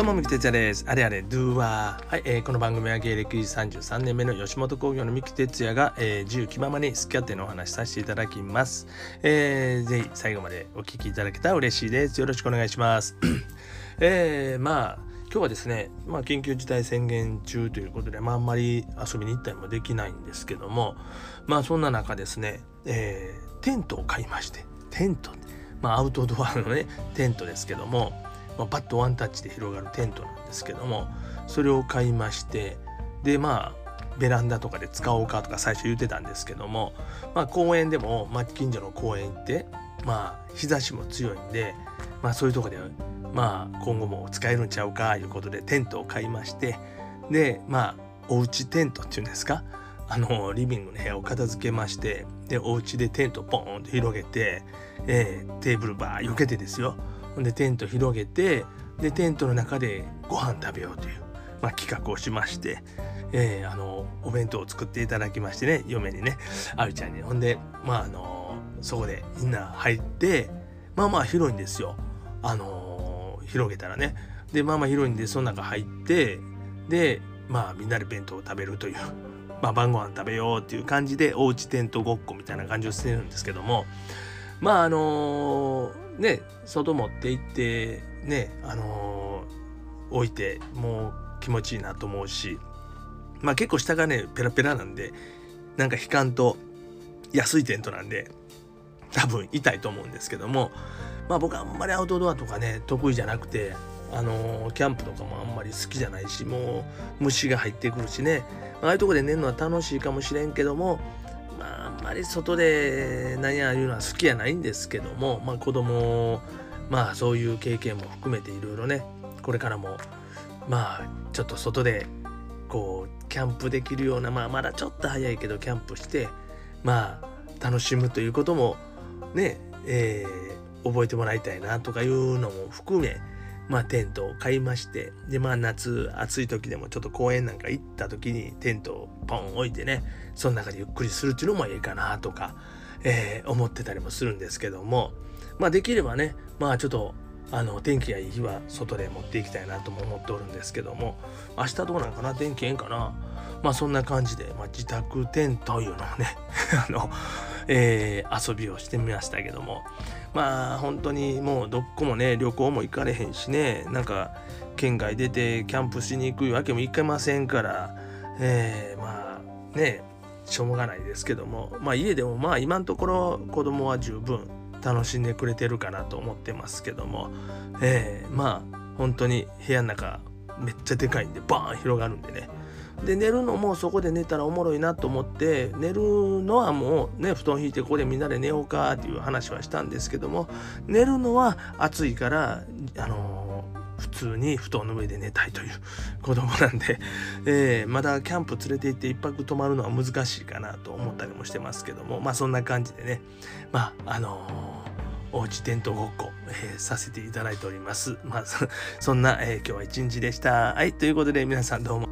どうも、三木哲也です。あれあれ、ドゥーワー。はい、えーこの番組は芸歴33年目の吉本興業の三木哲也が、えー自由気ままに好き勝手のお話しさせていただきます。えーぜひ最後までお聞きいただけたら嬉しいです。よろしくお願いします。えーまあ、今日はですね、まあ、緊急事態宣言中ということで、まあ、あんまり遊びに行ったりもできないんですけども、まあ、そんな中ですね、えーテントを買いまして、テント、まあ、アウトドアのね、テントですけども、まあ、パッとワンタッチで広がるテントなんですけどもそれを買いましてでまあベランダとかで使おうかとか最初言ってたんですけども、まあ、公園でも、まあ、近所の公園行ってまあ日差しも強いんで、まあ、そういうとこで、まあ、今後も使えるんちゃうかいうことでテントを買いましてでまあおうちテントっていうんですかあのリビングの部屋を片付けましてでお家でテントポーンと広げて、えーテーブルバー避けてですよ。ほんでテント広げてでテントの中でご飯食べようという、まあ、企画をしまして、えーあのお弁当を作っていただきましてね嫁にねあゆちゃんに。ほんでまああのそこでみんな入ってまあまあ広いんですよ。あの広げたらね。でまあまあ広いんでその中入ってでまあみんなで弁当を食べるという、まあ、晩ご飯食べようっていう感じでおうちテントごっこみたいな感じをしてるんですけどもまああのね外持って行ってねあの置いてもう気持ちいいなと思うしまあ結構下がねペラペラなんでなんか悲観と安いテントなんで多分痛いと思うんですけどもまあ僕あんまりアウトドアとかね得意じゃなくてあのキャンプとかもあんまり好きじゃないしもう虫が入ってくるしねああいうとこで寝るのは楽しいかもしれんけどもまああんまり外で何や言うのは好きじゃないんですけどもまあ子供まあそういう経験も含めていろいろねこれからもまあちょっと外でこうキャンプできるようなまあまだちょっと早いけどキャンプしてまあ楽しむということもねえー覚えてもらいたいなとかいうのも含めまあテントを買いましてでまあ夏暑い時でもちょっと公園なんか行った時にテントをポン置いてねその中でゆっくりするっていうのもいいかなとか、えー思ってたりもするんですけどもまあできればねまあちょっとあの天気がいい日は外で持っていきたいなとも思っておるんですけども明日どうなんかな？天気ええんかな？まあそんな感じで、まあ、自宅テントいうのをね あの、えー遊びをしてみましたけども。まあ本当にもうどっこもね旅行も行かれへんしね。なんか県外出てキャンプしに行くわけもいけませんから、えーまあねしょうがないですけども。まあ家でもまあ今のところ子供は十分楽しんでくれてるかなと思ってますけども、えーまあ本当に部屋の中めっちゃでかいんでバーン広がるんでね。で寝るのもそこで寝たらおもろいなと思って寝るのはもうね布団引いてここでみんなで寝ようかっていう話はしたんですけども寝るのは暑いからあのー普通に布団の上で寝たいという子供なんで、えーまだキャンプ連れて行って一泊泊まるのは難しいかなと思ったりもしてますけどもまあそんな感じでねまああのーおうちテントごっこ、えーさせていただいております。まあそ そんな、えー今日は一日でした。はいということで皆さんどうも